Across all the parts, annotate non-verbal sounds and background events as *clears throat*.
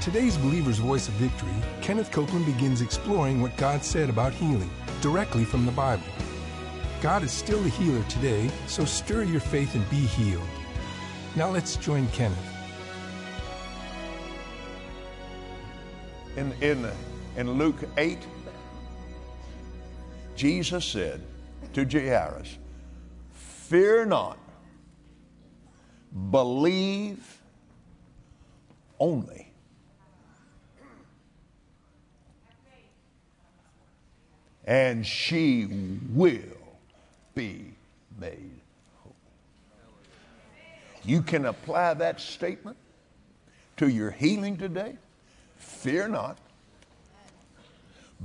Today's Believer's Voice of Victory, Kenneth Copeland begins exploring what God said about healing directly from the Bible. God is still a healer today, so stir your faith and be healed. Now let's join Kenneth. In, in, in Luke 8, Jesus said to Jairus, Fear not, believe only. And she will be made whole. You can apply that statement to your healing today. Fear not,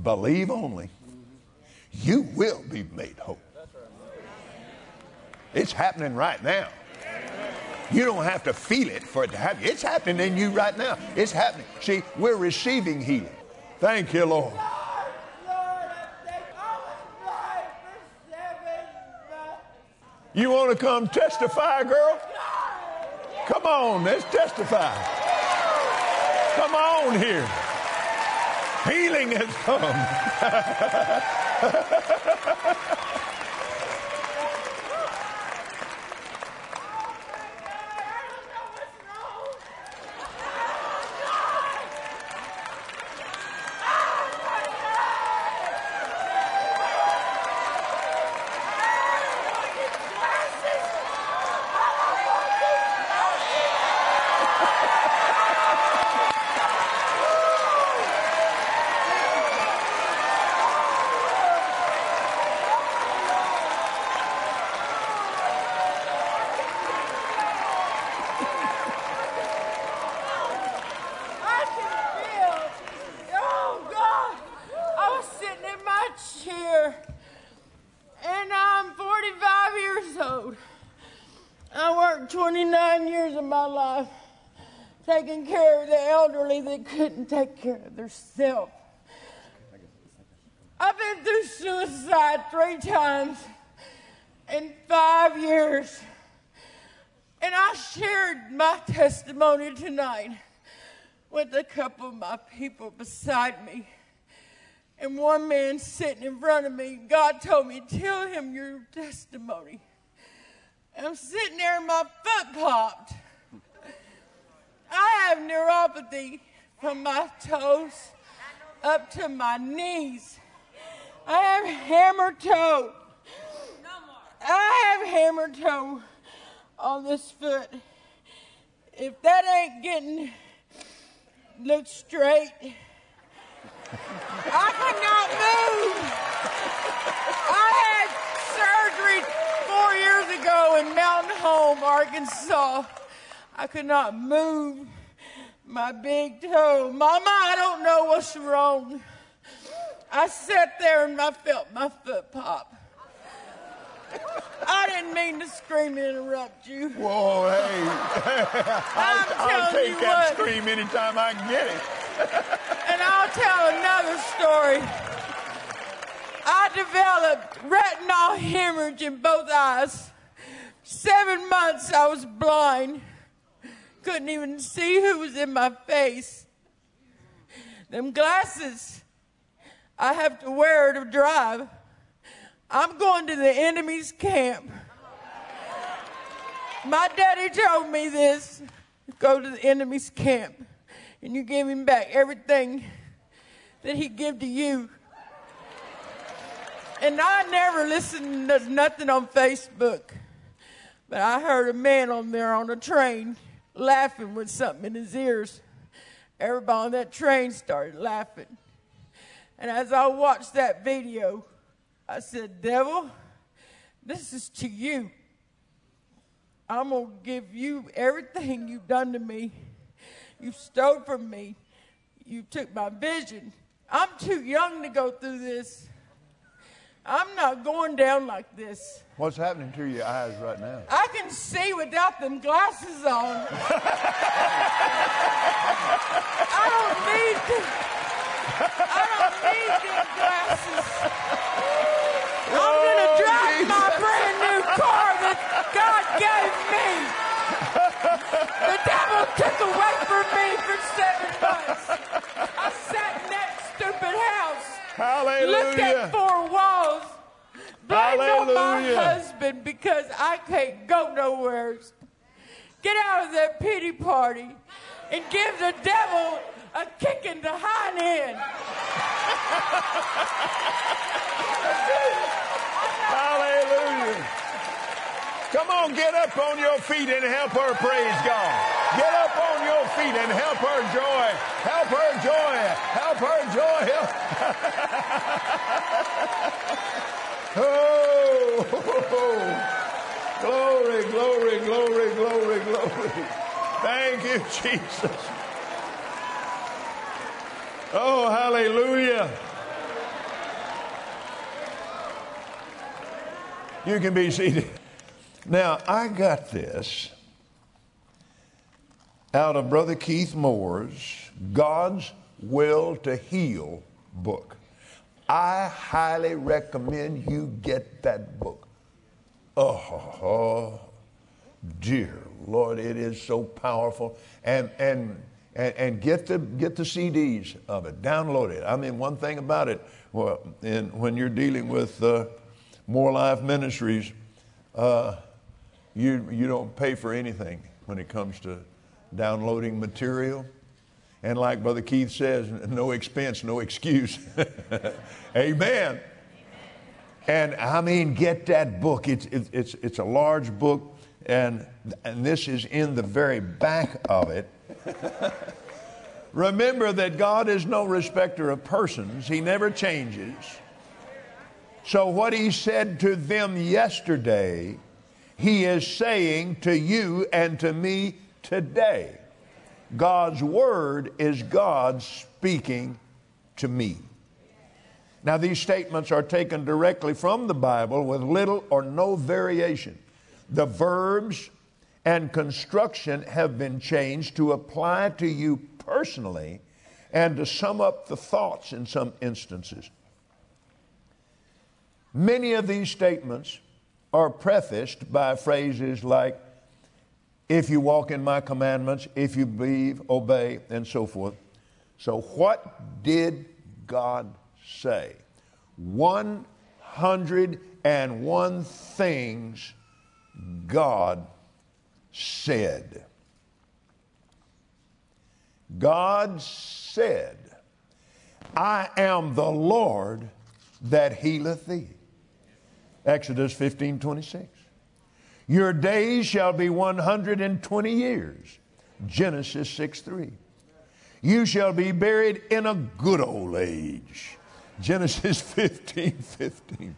believe only. You will be made whole. It's happening right now. You don't have to feel it for it to happen. It's happening in you right now. It's happening. See, we're receiving healing. Thank you, Lord. You want to come testify, girl? Come on, let's testify. Come on here. Healing has come. *laughs* I can feel. Oh God! I was sitting in my chair, and I'm 45 years old. I worked 29 years of my life taking care of the elderly that couldn't take care of themselves. I've been through suicide three times in five years. And I shared my testimony tonight with a couple of my people beside me. And one man sitting in front of me, God told me, Tell him your testimony. And I'm sitting there and my foot popped. I have neuropathy from my toes up to my knees. I have hammer toe. I have hammer toe on this foot. If that ain't getting looked straight, I cannot move. I had surgery four years ago in Mountain Home, Arkansas. I could not move my big toe. Mama, I don't know what's wrong. I sat there and I felt my foot pop. I didn't mean to scream and interrupt you. Whoa, hey. *laughs* I'm I'll, I'll take you that what. scream anytime I can get it. *laughs* And I'll tell another story. I developed retinal hemorrhage in both eyes. Seven months I was blind. Couldn't even see who was in my face. Them glasses I have to wear to drive. I'm going to the enemy's camp. My daddy told me this go to the enemy's camp and you give him back everything that he give to you. And I never listened to nothing on Facebook, but I heard a man on there on a train laughing with something in his ears. Everybody on that train started laughing. And as I watched that video, I said, Devil, this is to you. I'm going to give you everything you've done to me. You stole from me. You took my vision. I'm too young to go through this. I'm not going down like this. What's happening to your eyes right now? I can see without them glasses on. *laughs* I don't need them. I don't need them glasses. I'm going to oh, drive my brand new car that God gave me. The devil took away from me for seven months. I sat in that stupid house. Hallelujah. Looked at four husband because I can't go nowhere. Get out of that pity party and give the devil a kick in the hind end. Hallelujah. Come on, get up on your feet and help her praise God. Get up on your feet and help her joy. Help her joy. Help her joy. *laughs* oh, glory, glory, glory, glory, glory. Thank you, Jesus. Oh, hallelujah. You can be seated. Now, I got this out of Brother Keith Moore's God's Will to Heal book. I highly recommend you get that book. Oh, dear Lord, it is so powerful. And, and, and, and get, the, get the CDs of it, download it. I mean, one thing about it, well, in, when you're dealing with uh, Moore Life Ministries, uh, you, you don't pay for anything when it comes to downloading material. And like Brother Keith says, no expense, no excuse. *laughs* Amen. And I mean, get that book. It's, it's, it's, a large book, and, and this is in the very back of it. *laughs* Remember that God is no respecter of persons, He never changes. So, what He said to them yesterday, He is saying to you and to me today. God's Word is God speaking to me. Now, these statements are taken directly from the Bible with little or no variation. The verbs and construction have been changed to apply to you personally and to sum up the thoughts in some instances. Many of these statements are prefaced by phrases like, if you walk in my commandments, if you believe, obey, and so forth. So, what did God say? 101 things God said. God said, I am the Lord that healeth thee. Exodus 15 26. Your days shall be 120 years. Genesis 6 3. You shall be buried in a good old age. Genesis *laughs* 15 15.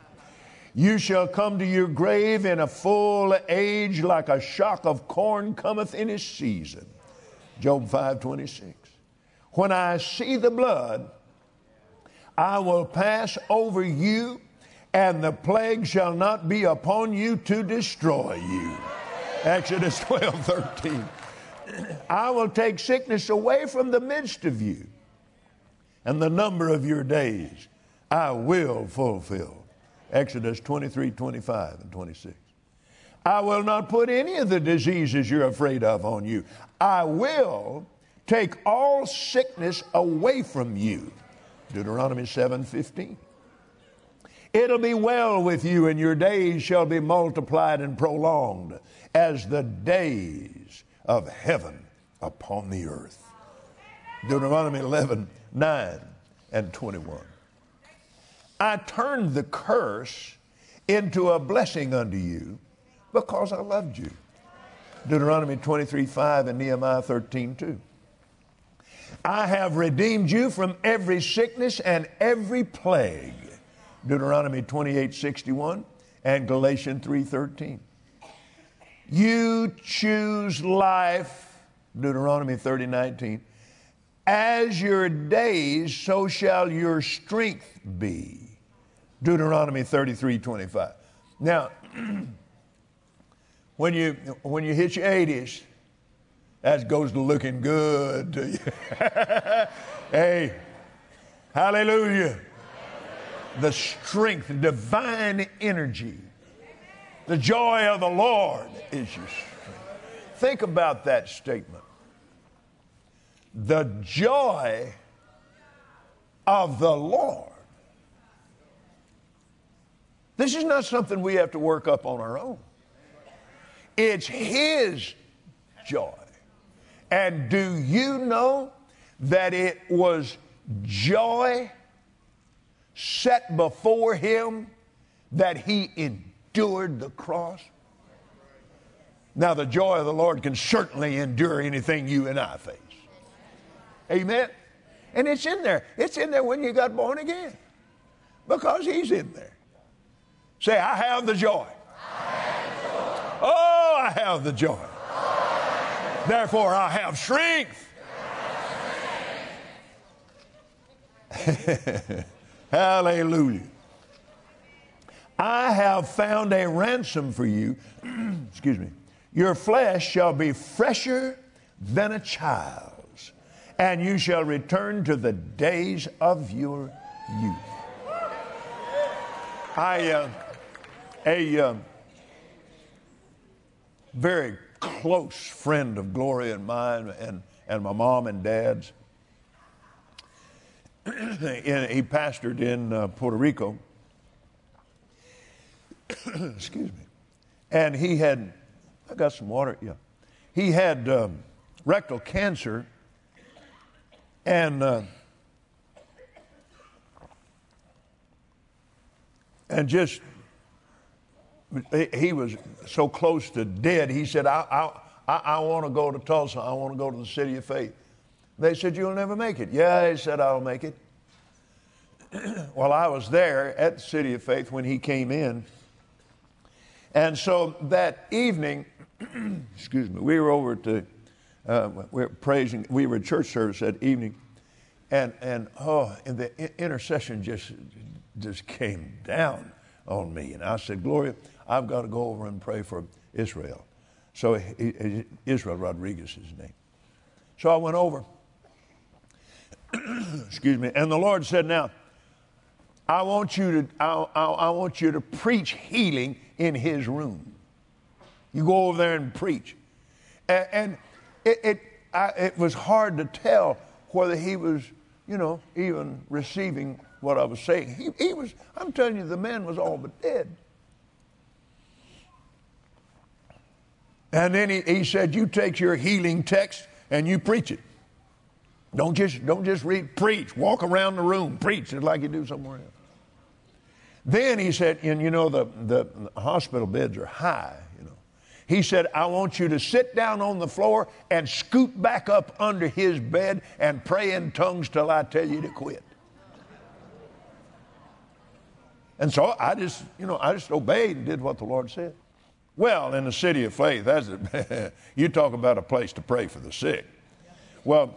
You shall come to your grave in a full age like a shock of corn cometh in his season. Job 5 26. When I see the blood, I will pass over you, and the plague shall not be upon you to destroy you. Exodus *laughs* 12 13. *clears throat* I will take sickness away from the midst of you, and the number of your days I will fulfill. Exodus 23 25 and 26. I will not put any of the diseases you're afraid of on you. I will take all sickness away from you. Deuteronomy 7 15. It'll be well with you, and your days shall be multiplied and prolonged as the days of heaven upon the earth. Deuteronomy 11 9 and 21. I turned the curse into a blessing unto you because I loved you. Deuteronomy 23 5 and Nehemiah 13 2. I have redeemed you from every sickness and every plague. Deuteronomy 28 61 and Galatians 3 13. You choose life, Deuteronomy 30 19. As your days, so shall your strength be. Deuteronomy 33 25. Now, *clears throat* when you, when you hit your 80s, that goes to looking good to you. *laughs* hey, hallelujah. The strength, divine energy, the joy of the Lord is your strength. Think about that statement. The joy of the Lord This is not something we have to work up on our own. It's His joy. And do you know that it was joy set before Him that He endured the cross? Now, the joy of the Lord can certainly endure anything you and I face. Amen? And it's in there. It's in there when you got born again because He's in there. Say, I have the joy. Have the joy. Oh, I have the joy. Therefore, I have strength. *laughs* Hallelujah. I have found a ransom for you. *clears throat* Excuse me. Your flesh shall be fresher than a child's, and you shall return to the days of your youth. I, uh, a uh, very close friend of Gloria and mine, and, and my mom and dad's, *clears throat* in, he pastored in uh, Puerto Rico. *clears throat* Excuse me. And he had, I got some water, yeah. He had um, rectal cancer, and uh, and just he was so close to dead. He said, "I I I, want to go to Tulsa. I want to go to the City of Faith." They said, "You'll never make it." Yeah, he said, "I'll make it." *clears throat* well, I was there at the City of Faith when he came in, and so that evening, *clears throat* excuse me, we were over to uh, we were praising. We were at church service that evening, and and oh, and the intercession just just came down on me. And I said, Gloria, I've got to go over and pray for Israel. So he, he, Israel Rodriguez is his name. So I went over. *clears throat* Excuse me. And the Lord said, Now, I want you to I, I, I want you to preach healing in his room. You go over there and preach. And, and it, it, I, it was hard to tell whether he was, you know, even receiving what I was saying. He, he was, I'm telling you, the man was all but dead. And then he, he said, You take your healing text and you preach it. Don't just, don't just read, preach. Walk around the room, preach it like you do somewhere else. Then he said, and you know, the, the, hospital beds are high. He said, I want you to sit down on the floor and scoot back up under his bed and pray in tongues till I tell you to quit. And so I just, you know, I just obeyed and did what the Lord said. Well, in the city of faith, that's it. *laughs* you talk about a place to pray for the sick. Well,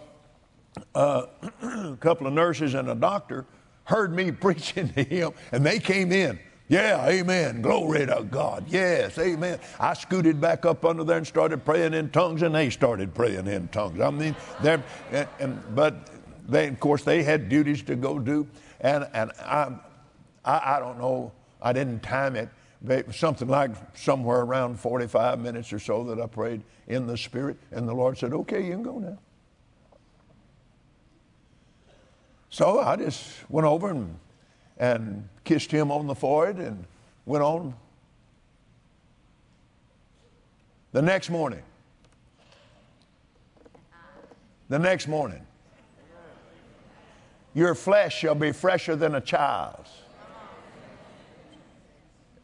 uh, *clears throat* a couple of nurses and a doctor heard me *laughs* preaching to him, and they came in. Yeah, amen. Glory to God. Yes, amen. I scooted back up under there and started praying in tongues, and they started praying in tongues. I mean, they're, and, and but they, of course, they had duties to go do, and and I, I, I don't know. I didn't time it something like somewhere around 45 minutes or so that I prayed in the Spirit, and the Lord said, Okay, you can go now. So I just went over and, and kissed him on the forehead and went on. The next morning, the next morning, your flesh shall be fresher than a child's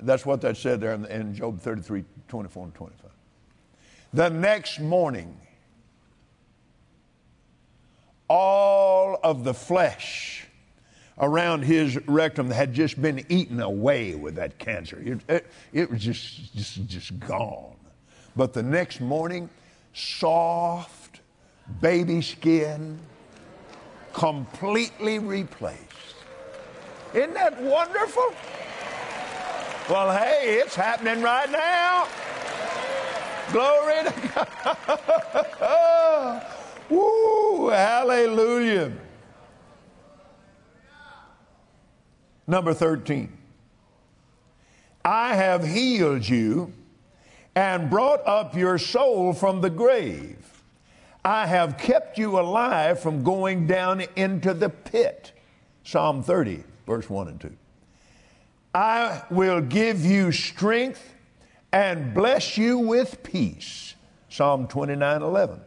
that's what that said there in, in Job 33 24 and 25. The next morning, all of the flesh around his rectum that had just been eaten away with that cancer. It, it, it, was just, just, just gone. But the next morning, soft baby skin, completely replaced. Isn't that wonderful? Well, hey, it's happening right now. Glory to *laughs* God. Woo, hallelujah. Number 13. I have healed you and brought up your soul from the grave. I have kept you alive from going down into the pit. Psalm 30, verse 1 and 2. I will give you strength and bless you with peace. Psalm 29 11.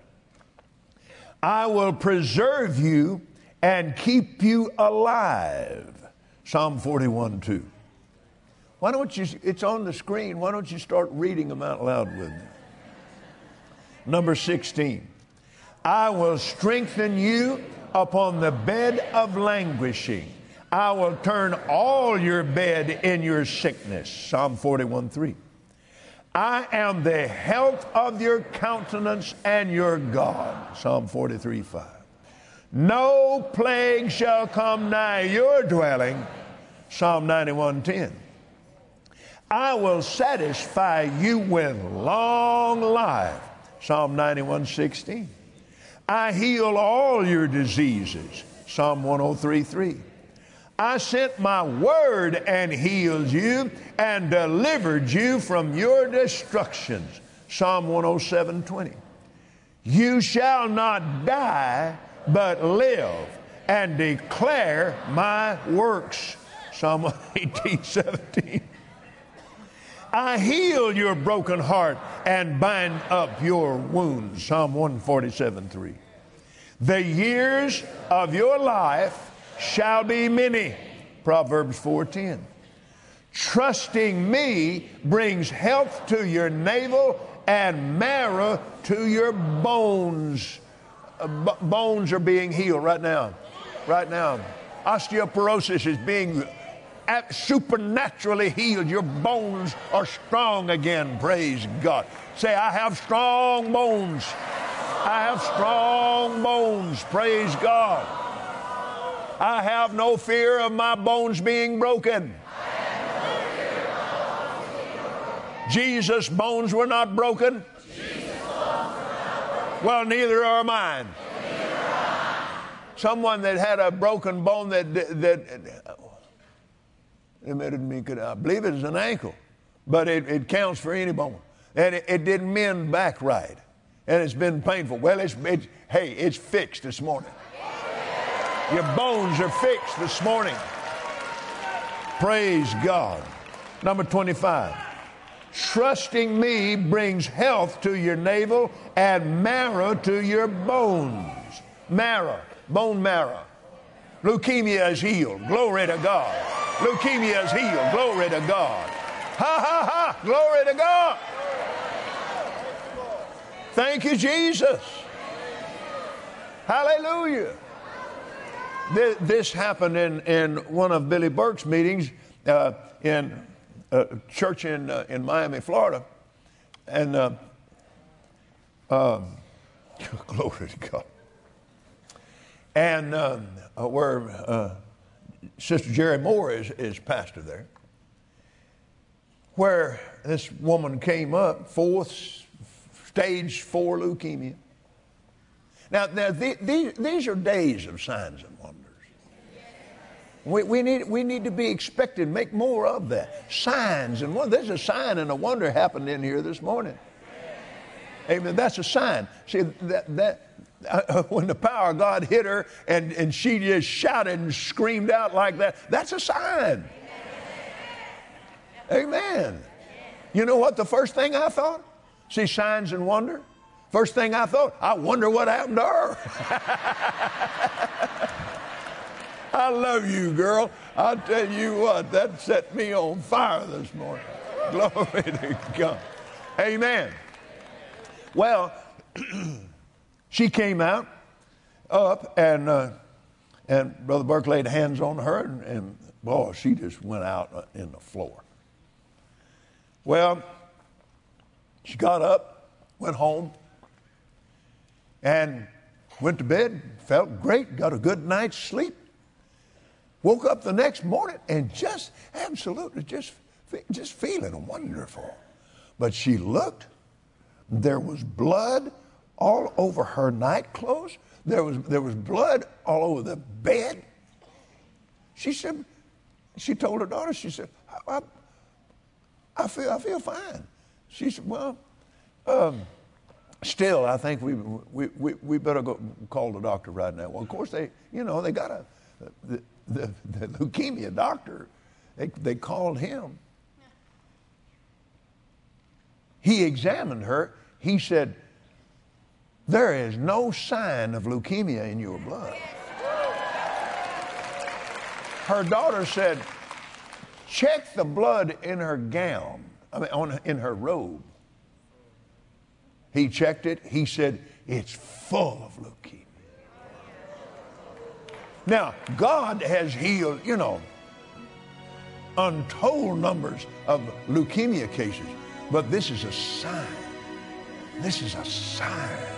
I will preserve you and keep you alive. Psalm 41 2. Why don't you, it's on the screen, why don't you start reading them out loud with me? Number 16. I will strengthen you upon the bed of languishing. I will turn all your bed in your sickness. Psalm 41 3. I am the health of your countenance and your God. Psalm 43 5. No plague shall come nigh your dwelling. Psalm 91:10. I will satisfy you with long life. Psalm 91:16. I heal all your diseases. Psalm 103 3. I sent my word and healed you and delivered you from your destructions. Psalm 107:20. You shall not die, but live and declare my works. Psalm 18 17. I heal your broken heart and bind up your wounds. Psalm 147 3. The years of your life shall be many. Proverbs 4:10. Trusting me brings health to your navel and marrow to your bones. Uh, b- bones are being healed right now. Right now. Osteoporosis is being supernaturally healed. Your bones are strong again. Praise God. Say, I have strong bones. I have strong bones. Praise God. I have no fear of my bones being broken. Jesus' bones were not broken. Well, neither are mine. Someone that had a broken bone that that admitted me could I believe it is an ankle, but it, it counts for any bone, and it, it, didn't mend back right, and it's been painful. Well, it's, it's hey, it's fixed this morning. Your bones are fixed this morning. Praise God. Number 25. Trusting me brings health to your navel and marrow to your bones. Marrow, bone marrow. Leukemia is healed. Glory to God. Leukemia is healed. Glory to God. Ha ha ha. Glory to God. Thank you, Jesus. Hallelujah. This happened in, in one of Billy Burke's meetings uh, in a church in, uh, in Miami, Florida. And uh, um, *laughs* glory to God. And um, uh, where uh, Sister Jerry Moore is, is pastor there, where this woman came up, fourth, stage four leukemia. Now, now the, the, these are days of signs and wonders. We, we, need, we need to be expected, make more of that. Signs and wonders. There's a sign and a wonder happened in here this morning. Amen. That's a sign. See, that, that, *laughs* when the power of God hit her and, and she just shouted and screamed out like that, that's a sign. Amen. You know what the first thing I thought? See signs and wonder? First thing I thought, I wonder what happened to her. *laughs* I love you, girl. I'll tell you what, that set me on fire this morning. *laughs* Glory to God. Amen. Well, *clears throat* she came out up and uh, and Brother Burke laid hands on her and, and boy, she just went out uh, in the floor. Well, she got up, went home, and went to bed, felt great, got a good night's sleep. Woke up the next morning and just absolutely just, just feeling wonderful. But she looked, there was blood all over her nightclothes. There was, there was blood all over the bed. She said, she told her daughter, she said, I, I, I feel, I feel fine. She said, well, um, still, I think we, we, we, we, better go call the doctor right now. Well, of course, they, you know, they got a, the, the, the leukemia doctor They, they called him. He examined her. He said, There is no sign of leukemia in your blood. Her daughter said, Check the blood in her gown, I mean, on, in her robe. He checked it. He said, It's full of leukemia. Now, God has healed, you know, untold numbers of leukemia cases, but this is a sign. This is a sign.